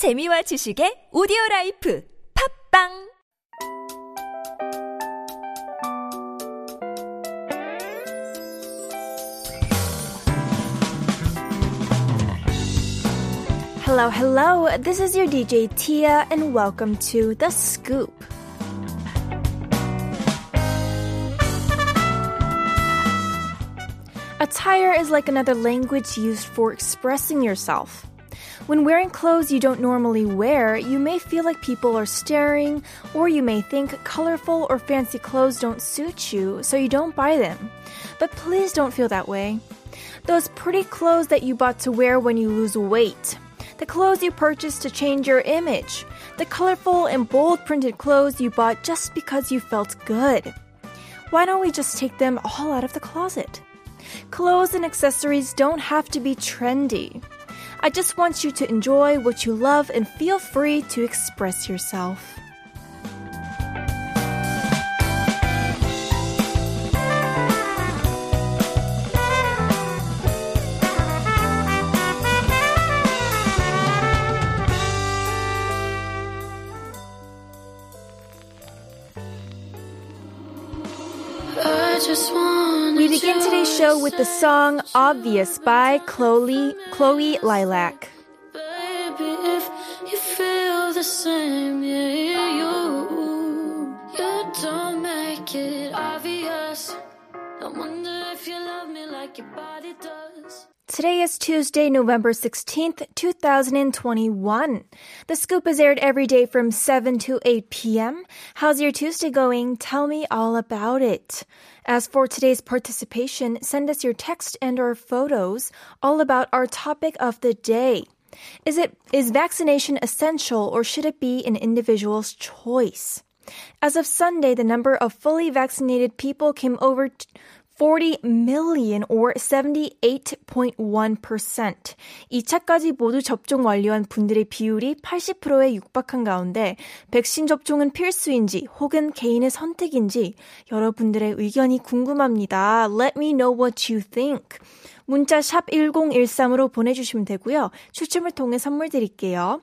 재미와 지식의 오디오 라이프 팝빵 Hello, hello. This is your DJ Tia, and welcome to The Scoop. Attire is like another language used for expressing yourself. When wearing clothes you don't normally wear, you may feel like people are staring, or you may think colorful or fancy clothes don't suit you, so you don't buy them. But please don't feel that way. Those pretty clothes that you bought to wear when you lose weight, the clothes you purchased to change your image, the colorful and bold printed clothes you bought just because you felt good. Why don't we just take them all out of the closet? Clothes and accessories don't have to be trendy. I just want you to enjoy what you love and feel free to express yourself. With the song Obvious by Chloe, Chloe Lilac. Baby, if you feel the same, yeah, you, you don't make it obvious. I wonder if you love me like your body does. Today is Tuesday, November 16th, 2021. The scoop is aired every day from 7 to 8 p.m. How's your Tuesday going? Tell me all about it. As for today's participation, send us your text and or photos all about our topic of the day. Is it is vaccination essential or should it be an individual's choice? As of Sunday, the number of fully vaccinated people came over 40 million or 78.1%. 2차까지 모두 접종 완료한 분들의 비율이 80%에 육박한 가운데 백신 접종은 필수인지 혹은 개인의 선택인지 여러분들의 의견이 궁금합니다. Let me know what you think. 문자 샵 1013으로 보내주시면 되고요. 추첨을 통해 선물 드릴게요.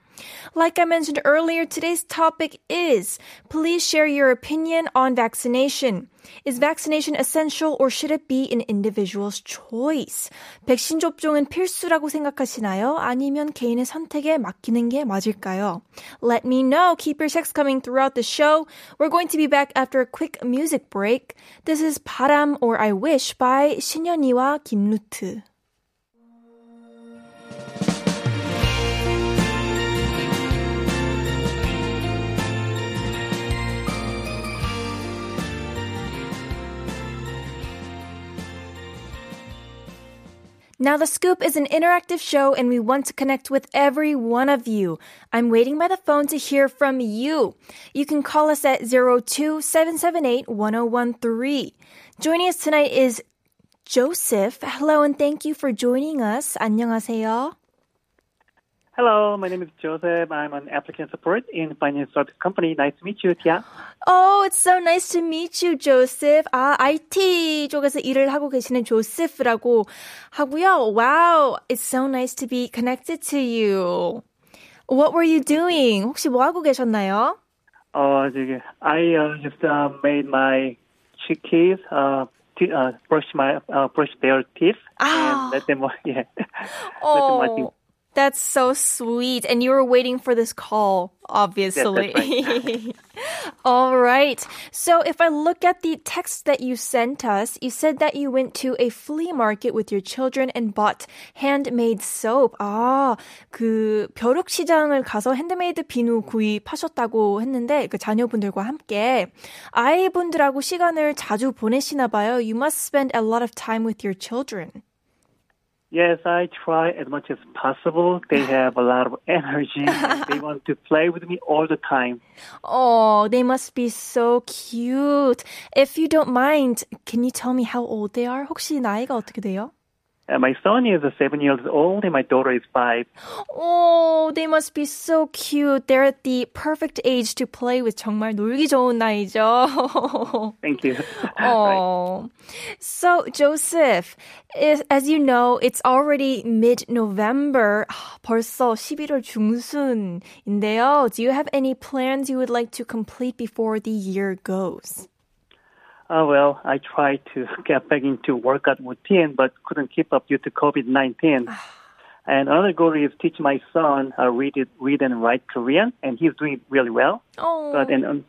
Like I mentioned earlier, today's topic is please share your opinion on vaccination. Is vaccination essential or should it be an individual's choice? 백신 접종은 필수라고 생각하시나요? 아니면 개인의 선택에 맡기는 게 맞을까요? Let me know. Keep your texts coming throughout the show. We're going to be back after a quick music break. This is 바람 or I wish by 신현희와 김루트. Now, The Scoop is an interactive show and we want to connect with every one of you. I'm waiting by the phone to hear from you. You can call us at 02-778-1013. Joining us tonight is Joseph. Hello and thank you for joining us. 안녕하세요. Hello, my name is Joseph. I'm an applicant support in finance service company. Nice to meet you, Tia. Oh, it's so nice to meet you, Joseph. 아, IT 쪽에서 일을 하고 계시는 조세프라고 하고요. Wow, it's so nice to be connected to you. What were you doing? 혹시 뭐 하고 계셨나요? Uh, 저기, I uh, just uh, made my chickies uh, t- uh, brush my uh, brush their teeth Ah. and let them yeah. let them Oh, watching. that's so sweet. And you were waiting for this call, obviously. All right. So if I look at the text that you sent us, you said that you went to a flea market with your children and bought handmade soap. 아, 그 벼룩시장을 가서 핸드메이드 비누 구입하셨다고 했는데 그 자녀분들과 함께 아이분들하고 시간을 자주 보내시나 봐요. You must spend a lot of time with your children. Yes, I try as much as possible. They have a lot of energy. they want to play with me all the time. Oh, they must be so cute. If you don't mind, can you tell me how old they are? 혹시 나이가 어떻게 돼요? Uh, my son is seven years old and my daughter is five. Oh, they must be so cute. They're at the perfect age to play with. 정말 놀기 좋은 나이죠. Thank you. Oh. So, Joseph, is, as you know, it's already mid-November. 벌써 11월 중순인데요. Do you have any plans you would like to complete before the year goes? Uh, well, I tried to get back into workout routine, but couldn't keep up due to COVID-19. and another goal is teach my son uh, read it, read and write Korean, and he's doing really well. Oh. But and um,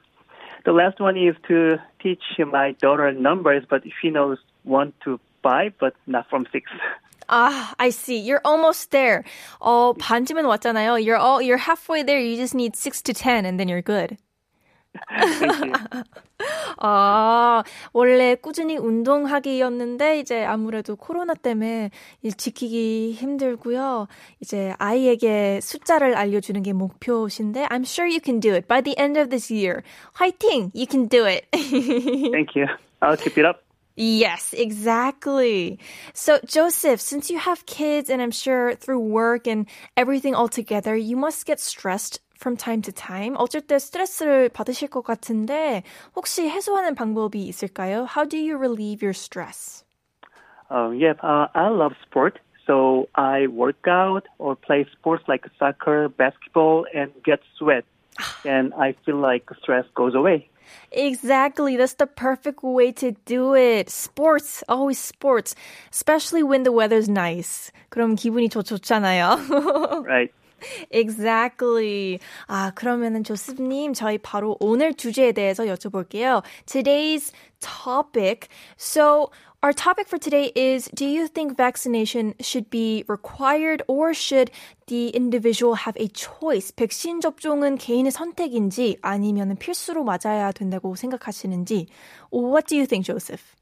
the last one is to teach my daughter numbers, but she knows one to five, but not from six. Ah, I see. You're almost there. 어, 반쯤은 왔잖아요. You're all, you're halfway there. You just need 6 to 10 and then you're good. Thank you. 아, 원래 꾸준히 운동하기였는데 이제 아무래도 코로나 때문에 이 지키기 힘들고요. 이제 아이에게 숫자를 알려주는 게 목표신데 I'm sure you can do it by the end of this year. 화이팅! You can do it. Thank you. I'll keep it up. Yes, exactly. So, Joseph, since you have kids and I'm sure through work and everything all together, you must get stressed from time to time. 어쩔 때 스트레스를 받으실 것 같은데 혹시 해소하는 방법이 있을까요? How do you relieve your stress? Um, yeah, uh, I love sport. So I work out or play sports like soccer, basketball, and get sweat. and I feel like stress goes away. Exactly. That's the perfect way to do it. Sports, always sports, especially when the weather's nice. 그럼 기분이 좋, 좋잖아요. Right. Exactly. 아, 그러면은 조스님, 저희 바로 오늘 주제에 대해서 여쭤볼게요. Today's topic. So, our topic for today is Do you think vaccination should be required or should the individual have a choice? 백신 접종은 개인의 선택인지 아니면 필수로 맞아야 된다고 생각하시는지. What do you think, Joseph?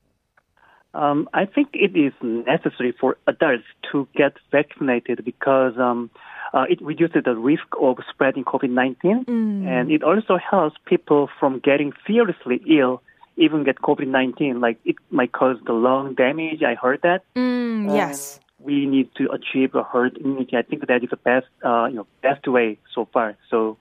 Um, I think it is necessary for adults to get vaccinated because um, uh, it reduces the risk of spreading COVID-19, and it also helps people from getting seriously ill, even get COVID-19. Like it might cause the lung damage. I heard that. Mm, yes. We need to achieve a herd immunity. I think that is the best, uh, you know, best way so far. So,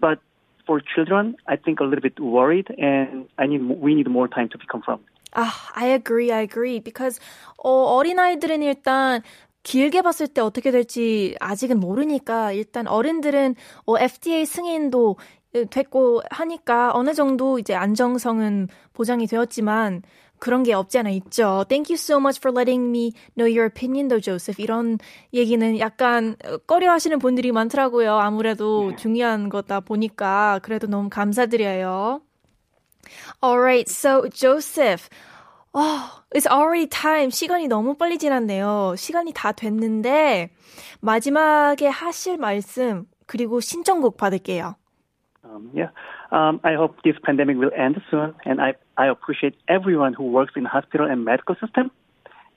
but for children, I think a little bit worried, and I need we need more time to be confirmed. 아, I agree, I agree. Because 어, 어린아이들은 일단 길게 봤을 때 어떻게 될지 아직은 모르니까 일단 어른들은 어, FDA 승인도 됐고 하니까 어느 정도 이제 안정성은 보장이 되었지만 그런 게 없지 않아 있죠. Thank you so much for letting me know your opinion, though, Joseph. 이런 얘기는 약간 꺼려하시는 분들이 많더라고요. 아무래도 중요한 거다 보니까 그래도 너무 감사드려요. Alright, so Joseph. Oh, it's already time. 시간이 너무 빨리 지났네요. 시간이 다 됐는데 마지막에 하실 말씀 그리고 신청곡 받을게요. Um, yeah. Um, I hope this pandemic will end soon, and I, I appreciate everyone who works in hospital and medical system.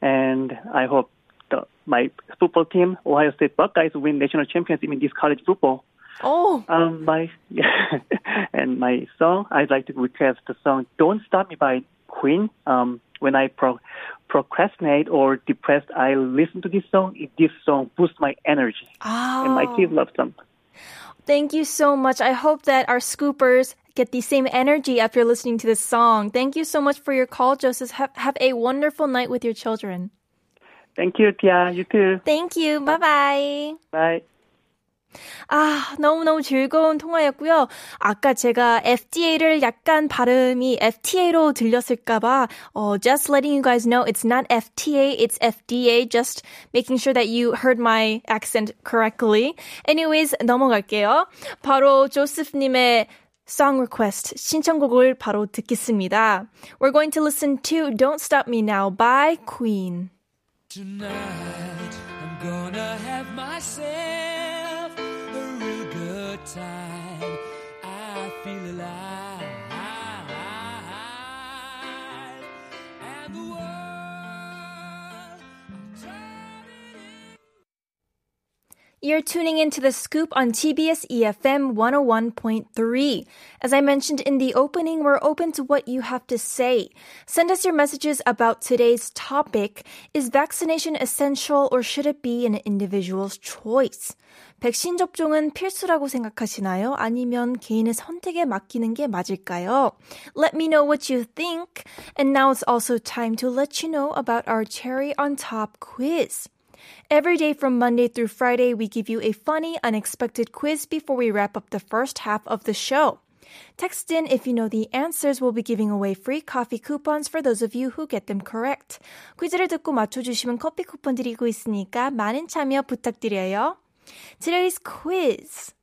And I hope the, my football team, Ohio State Buckeyes, win national championship in this college football. Oh, Um, my and my song, I'd like to request the song "Don't Stop Me" by Queen. Um, when I pro- procrastinate or depressed, I listen to this song. This song boosts my energy, and my kids love them. Thank you so much. I hope that our scoopers get the same energy after listening to this song. Thank you so much for your call, Joseph. Have, have a wonderful night with your children. Thank you, Tia. You too. Thank you. Bye bye bye. 아, 너무너무 즐거운 통화였고요. 아까 제가 FDA를 약간 발음이 FTA로 들렸을까봐, 어, just letting you guys know it's not FTA, it's FDA. Just making sure that you heard my accent correctly. Anyways, 넘어갈게요. 바로 조스프님의 song request 신청곡을 바로 듣겠습니다. We're going to listen to Don't Stop Me Now by Queen. Tonight I'm gonna have myself time. You're tuning into the scoop on TBS EFM 101.3. As I mentioned in the opening, we're open to what you have to say. Send us your messages about today's topic. Is vaccination essential or should it be an individual's choice? 백신 접종은 필수라고 생각하시나요? 아니면 개인의 선택에 맡기는 게 맞을까요? Let me know what you think. And now it's also time to let you know about our cherry on top quiz. Every day from Monday through Friday, we give you a funny, unexpected quiz before we wrap up the first half of the show. Text in if you know the answers. We'll be giving away free coffee coupons for those of you who get them correct. 퀴즈를 듣고 맞춰주시면 커피 쿠폰 드리고 있으니까 많은 참여 부탁드려요. Today's quiz.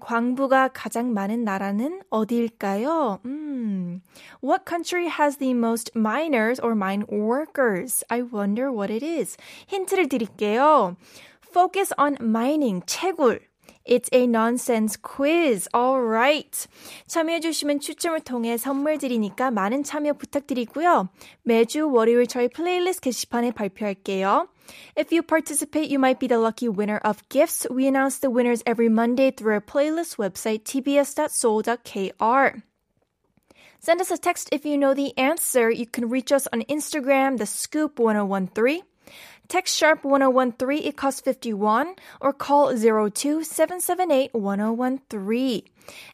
광부가 가장 많은 나라는 어디일까요? 음, what country has the most miners or mine workers? I wonder what it is. 힌트를 드릴게요. Focus on mining, 채굴. It's a nonsense quiz. Alright. 참여해주시면 추첨을 통해 선물 드리니까 많은 참여 부탁드리고요. 매주 월요일 저희 플레이리스트 게시판에 발표할게요. If you participate, you might be the lucky winner of gifts. We announce the winners every Monday through our playlist website, tbs.seoul.kr. Send us a text if you know the answer. You can reach us on Instagram, the scoop 1013. Text sharp 1013, it costs 51, or call 02 778 1013.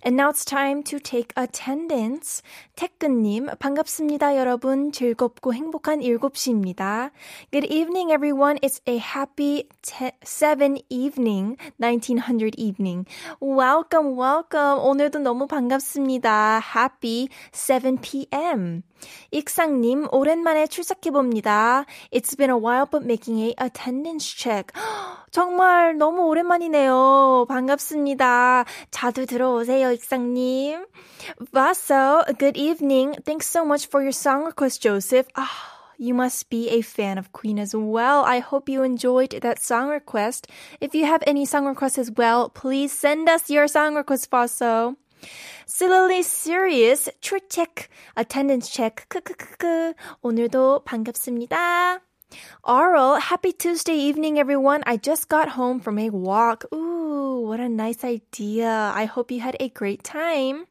And now it's time to take attendance. 태근님, 반갑습니다, 여러분. 즐겁고 행복한 7시입니다. Good evening, everyone. It's a happy 7 evening, 1900 evening. Welcome, welcome. 오늘도 너무 반갑습니다. Happy 7 p.m. 익상님, 오랜만에 출석해봅니다. It's been a while, but making a attendance check. 정말 너무 오랜만이네요. 반갑습니다. 자주 들어오세요, 익상님. Vaso, good evening. Thanks so much for your song request, Joseph. Ah, you must be a fan of Queen as well. I hope you enjoyed that song request. If you have any song requests as well, please send us your song request, Vaso. Silly serious, true check, attendance check, 크크크크. 오늘도 반갑습니다. Aural, happy Tuesday evening, everyone. I just got home from a walk. Ooh, what a nice idea. I hope you had a great time.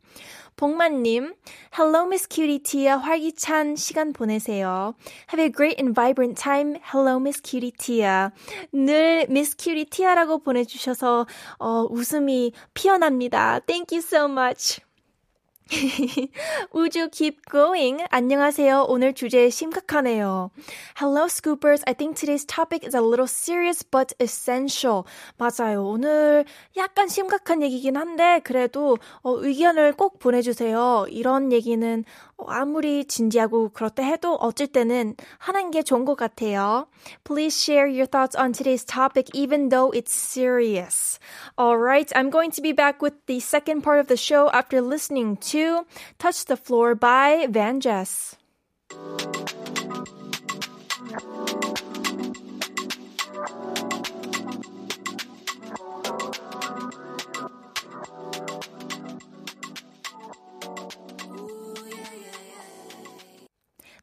복만님, hello Miss Cutie Tia. 활기찬 시간 보내세요. Have a great and vibrant time. Hello Miss Cutie Tia. 늘 Miss Cutie Tia라고 보내주셔서 어, 웃음이 피어납니다. Thank you so much. 우주 keep going. 안녕하세요. 오늘 주제 심각하네요. Hello, scoopers. I think today's topic is a little serious but essential. 맞아요. 오늘 약간 심각한 얘기긴 한데 그래도 어, 의견을 꼭 보내주세요. 이런 얘기는 아무리 진지하고 그렇다 해도 어쩔 때는 하는 게 좋은 것 같아요. Please share your thoughts on today's topic even though it's serious. Alright, I'm going to be back with the second part of the show after listening to Touch the Floor by VanJess.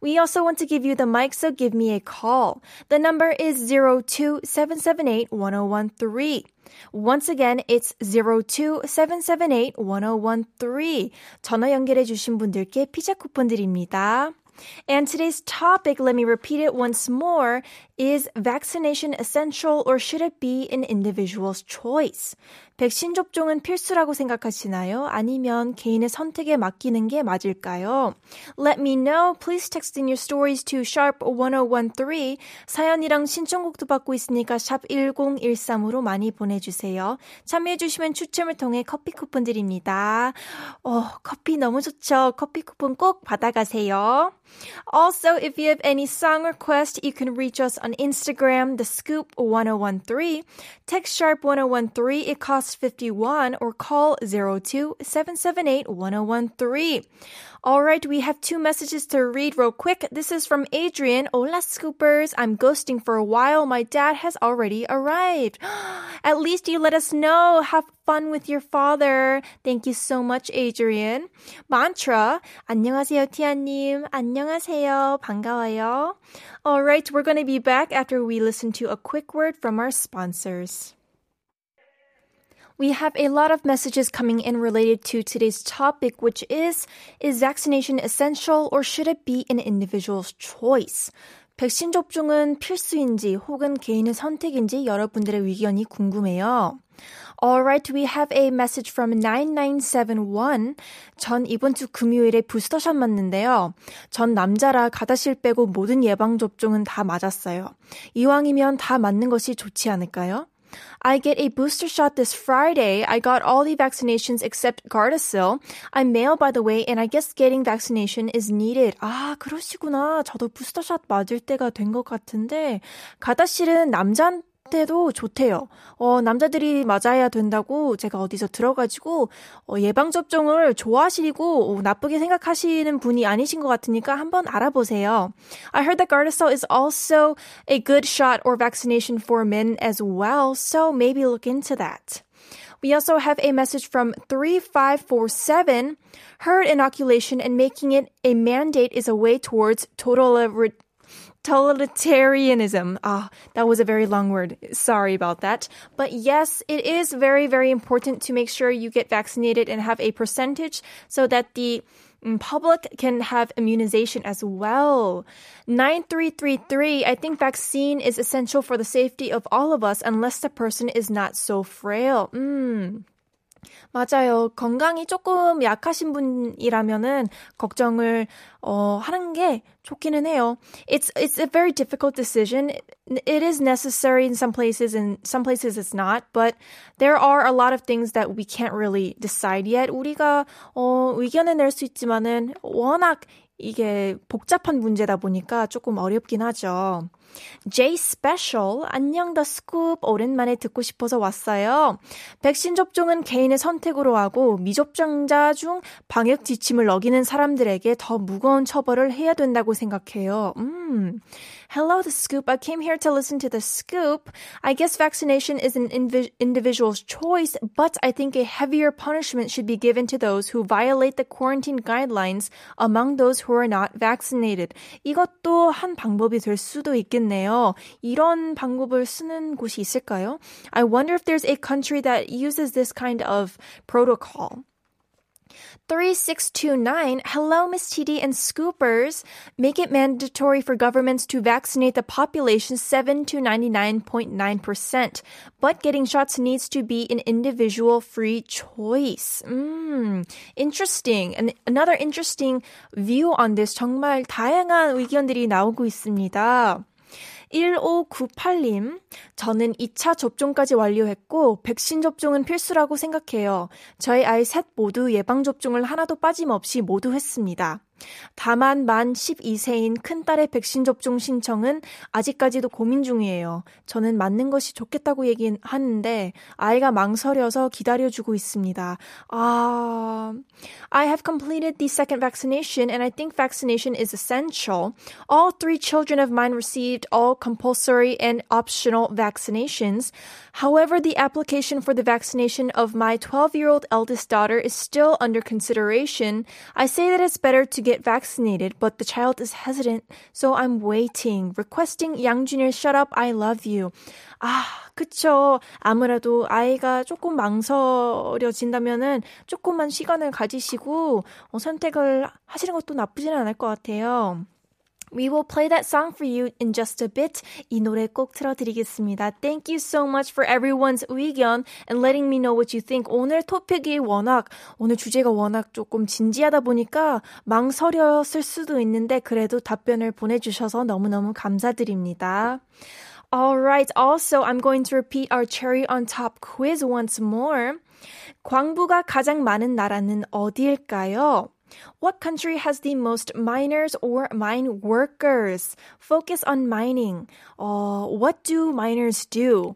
We also want to give you the mic, so give me a call. The number is 027781013. Once again, it's 027781013. 전화 연결해 주신 분들께 피자 쿠폰 드립니다. And today's topic, let me repeat it once more, is vaccination essential or should it be an individual's choice? 백신 접종은 필수라고 생각하시나요? 아니면 개인의 선택에 맡기는 게 맞을까요? Let me know. Please text in your stories to sharp 1013. 사연이랑 신청곡도 받고 있으니까 샵 1013으로 많이 보내주세요. 참여해주시면 추첨을 통해 커피 쿠폰 드립니다. 어, 커피 너무 좋죠? 커피 쿠폰 꼭 받아가세요. Also, if you have any song request, you can reach us on Instagram, the scoop 1013, text sharp 1013, it costs 51, or call 02 778 1013. All right, we have two messages to read real quick. This is from Adrian. Hola, scoopers. I'm ghosting for a while. My dad has already arrived. At least you let us know. Have fun with your father. Thank you so much, Adrian. Mantra. 안녕하세요, 티아님. 안녕하세요. 반가워요. All right, we're going to be back after we listen to a quick word from our sponsors. We have a lot of messages coming in related to today's topic, which is Is vaccination essential or should it be an individual's choice? 백신 접종은 필수인지 혹은 개인의 선택인지 여러분들의 의견이 궁금해요. Alright, we have a message from 9971. 전 이번 주 금요일에 부스터샷 맞는데요. 전 남자라 가다실 빼고 모든 예방접종은 다 맞았어요. 이왕이면 다 맞는 것이 좋지 않을까요? I get a booster shot this Friday. I got all the vaccinations except Gardasil. I'm male, by the way, and I guess getting vaccination is needed. 아, 그러시구나. 저도 부스터샷 맞을 때가 된 것 같은데, 가다실은 남자 때도 좋대요. 어, 남자들이 맞아야 된다고 제가 어디서 들어가지고 어, 예방접종을 좋아하시고 어, 나쁘게 생각하시는 분이 아니신 것 같으니까 한번 알아보세요. I heard that Gardasil is also a good shot or vaccination for men as well, so maybe look into that. We also have a message from 3547. Herd inoculation and making it a mandate is a way towards total totalitarianism. Ah, that was a very long word. Sorry about that. But yes, it is very, very important to make sure you get vaccinated and have a percentage so that the mm, public can have immunization as well. 9333, I think vaccine is essential for the safety of all of us unless the person is not so frail. Mm. 맞아요. 건강이 조금 약하신 분이라면은 걱정을 어 하는 게 좋기는 해요. It's it's a very difficult decision. It is necessary in some places and some places it's not, but there are a lot of things that we can't really decide yet. 우리가 어 의견을 낼 수 있지만은 워낙 이게 복잡한 문제다 보니까 조금 어렵긴 하죠. J Special, 안녕 더 스쿱 오랜만에 듣고 싶어서 왔어요. 백신 접종은 개인의 선택으로 하고 미접종자 중 방역 지침을 어기는 사람들에게 더 무거운 처벌을 해야 된다고 생각해요. 음. Hello, the scoop. I came here to listen to the scoop. I guess vaccination is an invi- individual's choice, but I think a heavier punishment should be given to those who violate the quarantine guidelines among those who are not vaccinated. 이것도 한 방법이 될 수도 있 겠네요. 이런 방법을 쓰는 곳이 있을까요? I wonder if there's a country that uses this kind of protocol. 3629. Hello, Miss TD and Scoopers. Make it mandatory for governments to vaccinate the population 7 to 99.9%. But getting shots needs to be an individual free choice. Mm, interesting. And another interesting view on this. 정말 다양한 의견들이 나오고 있습니다. 1598님, 저는 2차 접종까지 완료했고, 백신 접종은 필수라고 생각해요. 저희 아이 셋 모두 예방접종을 하나도 빠짐없이 모두 했습니다. 다만 만 12세인 큰딸의 백신 접종 신청은 아직까지도 고민 중이에요. 저는 맞는 것이 좋겠다고 얘기하는데 아이가 망설여서 기다려주고 있습니다. 아, I have completed the second vaccination and I think vaccination is essential. All three children of mine received all compulsory and optional vaccinations. However, the application for the vaccination of my 12-year-old eldest daughter is still under consideration. I say that it's better to get vaccinated, but the child is hesitant, so I'm waiting. Requesting 양준일, shut up, I love you. 아, 그쵸. 아무래도 아이가 조금 망설여진다면은 조금만 시간을 가지시고 어, 선택을 하시는 것도 나쁘지는 않을 것 같아요. We will play that song for you in just a bit. 이 노래 꼭 틀어드리겠습니다. Thank you so much for everyone's 의견 and letting me know what you think. 오늘 토픽이 워낙, 오늘 주제가 워낙 조금 진지하다 보니까 망설였을 수도 있는데 그래도 답변을 보내주셔서 너무너무 감사드립니다. Alright, also I'm going to repeat our cherry on top quiz once more. 광부가 가장 많은 나라는 어디일까요? What country has the most miners or mine workers? Focus on mining. 어, what do miners do?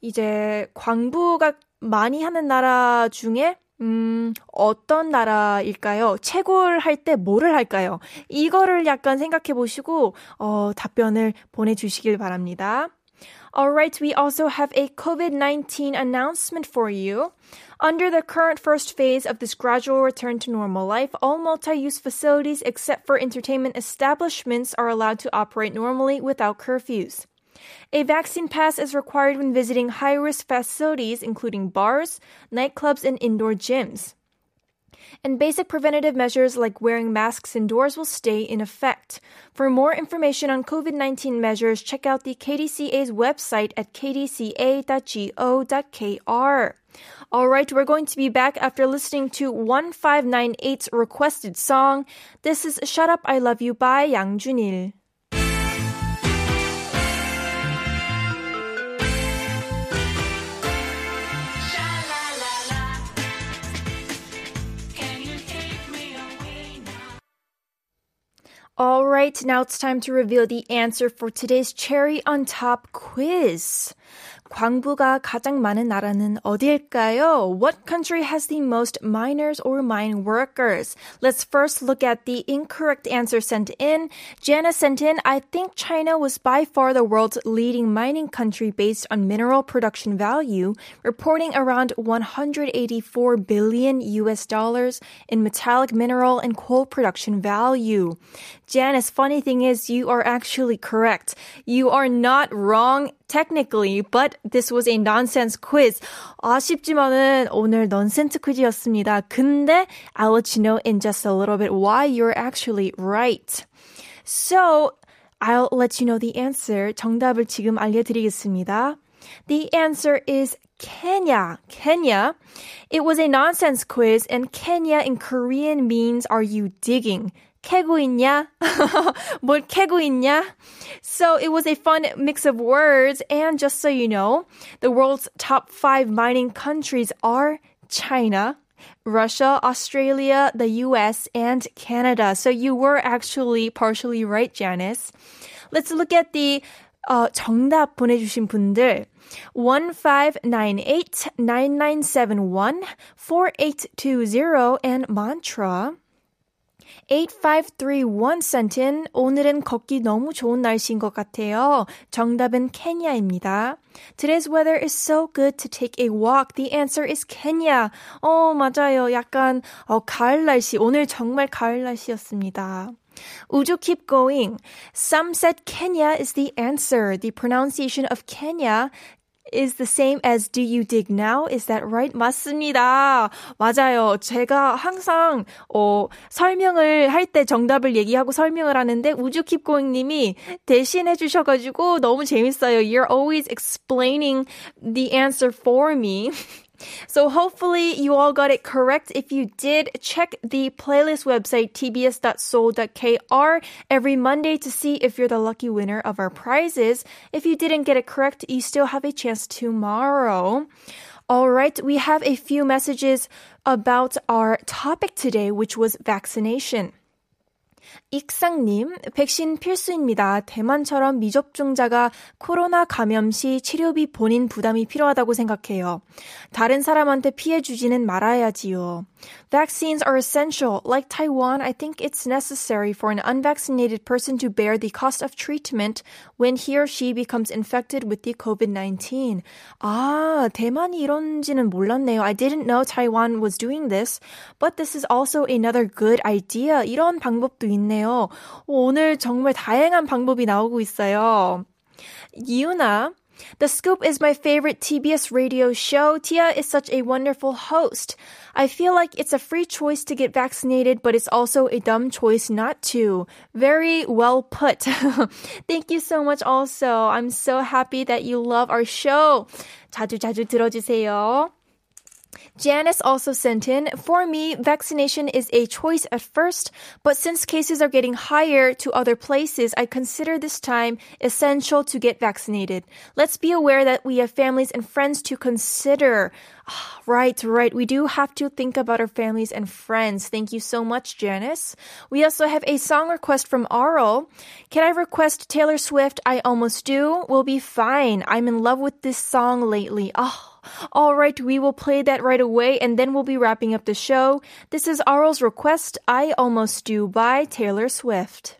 이제 광부가 많이 하는 나라 중에 음, 어떤 나라일까요? 채굴 할때 뭐를 할까요? 이거를 약간 생각해 보시고, 어, 답변을 보내주시길 바랍니다. Alright, we also have a COVID-19 announcement for you. Under the current first phase of this gradual return to normal life, all multi-use facilities except for entertainment establishments are allowed to operate normally without curfews. A vaccine pass is required when visiting high risk facilities, including bars, nightclubs, and indoor gyms. And basic preventative measures like wearing masks indoors will stay in effect. For more information on COVID 19 measures, check out the KDCA's website at kdca.go.kr. All right, we're going to be back after listening to 1598's requested song. This is Shut Up, I Love You by Yang Junil. All right, now it's time to reveal the answer for today's cherry on top quiz. 광부가 가장 많은 나라는 어디일까요? What country has the most miners or mine workers? Let's first look at the incorrect answer sent in. Jana sent in, I think China was by far the world's leading mining country based on mineral production value, reporting around 184 billion US dollars in metallic mineral and coal production value. Janice, funny thing is you are actually correct. You are not wrong technically, but this was a nonsense quiz. 아쉽지만은 오늘 nonsense 퀴즈였습니다. 근데 I'll let you know in just a little bit why you're actually right. So, I'll let you know the answer. 정답을 지금 알려드리겠습니다. The answer is Kenya. Kenya. It was a nonsense quiz and Kenya in Korean means are you digging? 캐고 있냐? 뭘 캐고 있냐? So it was a fun mix of words. And just so you know, the world's top five mining countries are China, Russia, Australia, the US, and Canada. So you were actually partially right, Janice. Let's look at the 어, 정답 보내주신 분들. 1598, 9971, 4820, and mantra. 8531 sent in 오늘은 걷기 너무 좋은 날씨인 것 같아요. 정답은 케냐입니다. Today's weather is so good to take a walk. The answer is Kenya. 어, 맞아요. 약간 어, 가을 날씨. 오늘 정말 가을 날씨였습니다. 우주 keep going. Some said Kenya is the answer. The pronunciation of Kenya is the same as do you dig now? Is that right? 맞습니다. 맞아요. 제가 항상 어 설명을 할 때 정답을 얘기하고 설명을 하는데 우주 킵고잉 님이 대신해 주셔 가지고 너무 재밌어요. You're always explaining the answer for me. So hopefully you all got it correct. If you did, check the playlist website tbs.seoul.kr every Monday to see if you're the lucky winner of our prizes. If you didn't get it correct, you still have a chance tomorrow. All right, we have a few messages about our topic today, which was vaccination. 익상님, 백신 필수입니다. 대만처럼 미접종자가 코로나 감염 시 치료비 본인 부담이 필요하다고 생각해요. 다른 사람한테 피해 주지는 말아야지요. Vaccines are essential. Like Taiwan, I think it's necessary for an unvaccinated person to bear the cost of treatment when he or she becomes infected with the COVID-19. 아, 대만이 이런지는 몰랐네요. I didn't know Taiwan was doing this, but this is also another good idea. 이런 방법도 있네요. 오늘 정말 다양한 방법이 나오고 있어요. 이유나 the Scoop is my favorite TBS radio show. Tia is such a wonderful host. I feel like it's a free choice to get vaccinated, but it's also a dumb choice not to. Very well put. Thank you so much also. I'm so happy that you love our show. 자주 자주 들어주세요. Janice also sent in, for me, vaccination is a choice at first, but since cases are getting higher to other places, I consider this time essential to get vaccinated. Let's be aware that we have families and friends to consider. Ah, right, right. We do have to think about our families and friends. Thank you so much, Janice. We also have a song request from Arl. Can I request Taylor Swift? I almost do. We'll be fine. I'm in love with this song lately. Oh, all right, we will play that right away and then we'll be wrapping up the show. This is Arl's request, I Almost Do by Taylor Swift.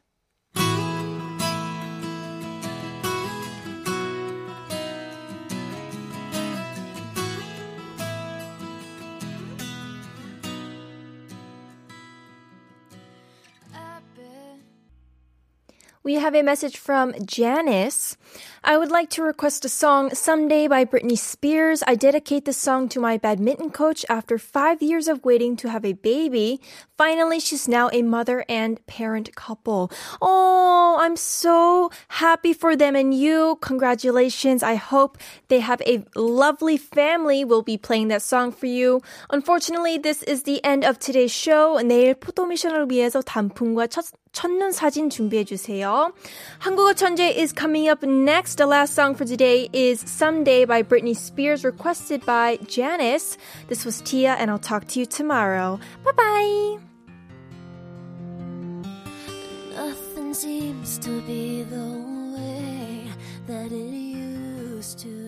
We have a message from Janice. I would like to request a song Someday by Britney Spears. I dedicate this song to my badminton coach after five years of waiting to have a baby. Finally, she's now a mother and parent couple. Oh, I'm so happy for them and you. Congratulations. I hope they have a lovely family. We'll be playing that song for you. Unfortunately, this is the end of today's show. 내일 포토미션을 위해서 단풍과 첫, 첫눈 사진 준비해 주세요. 한국어 천재 is coming up next. The last song for today is Someday by Britney Spears, requested by Janice. This was Tia, and I'll talk to you tomorrow. Bye bye. Nothing seems to be the way that it used to.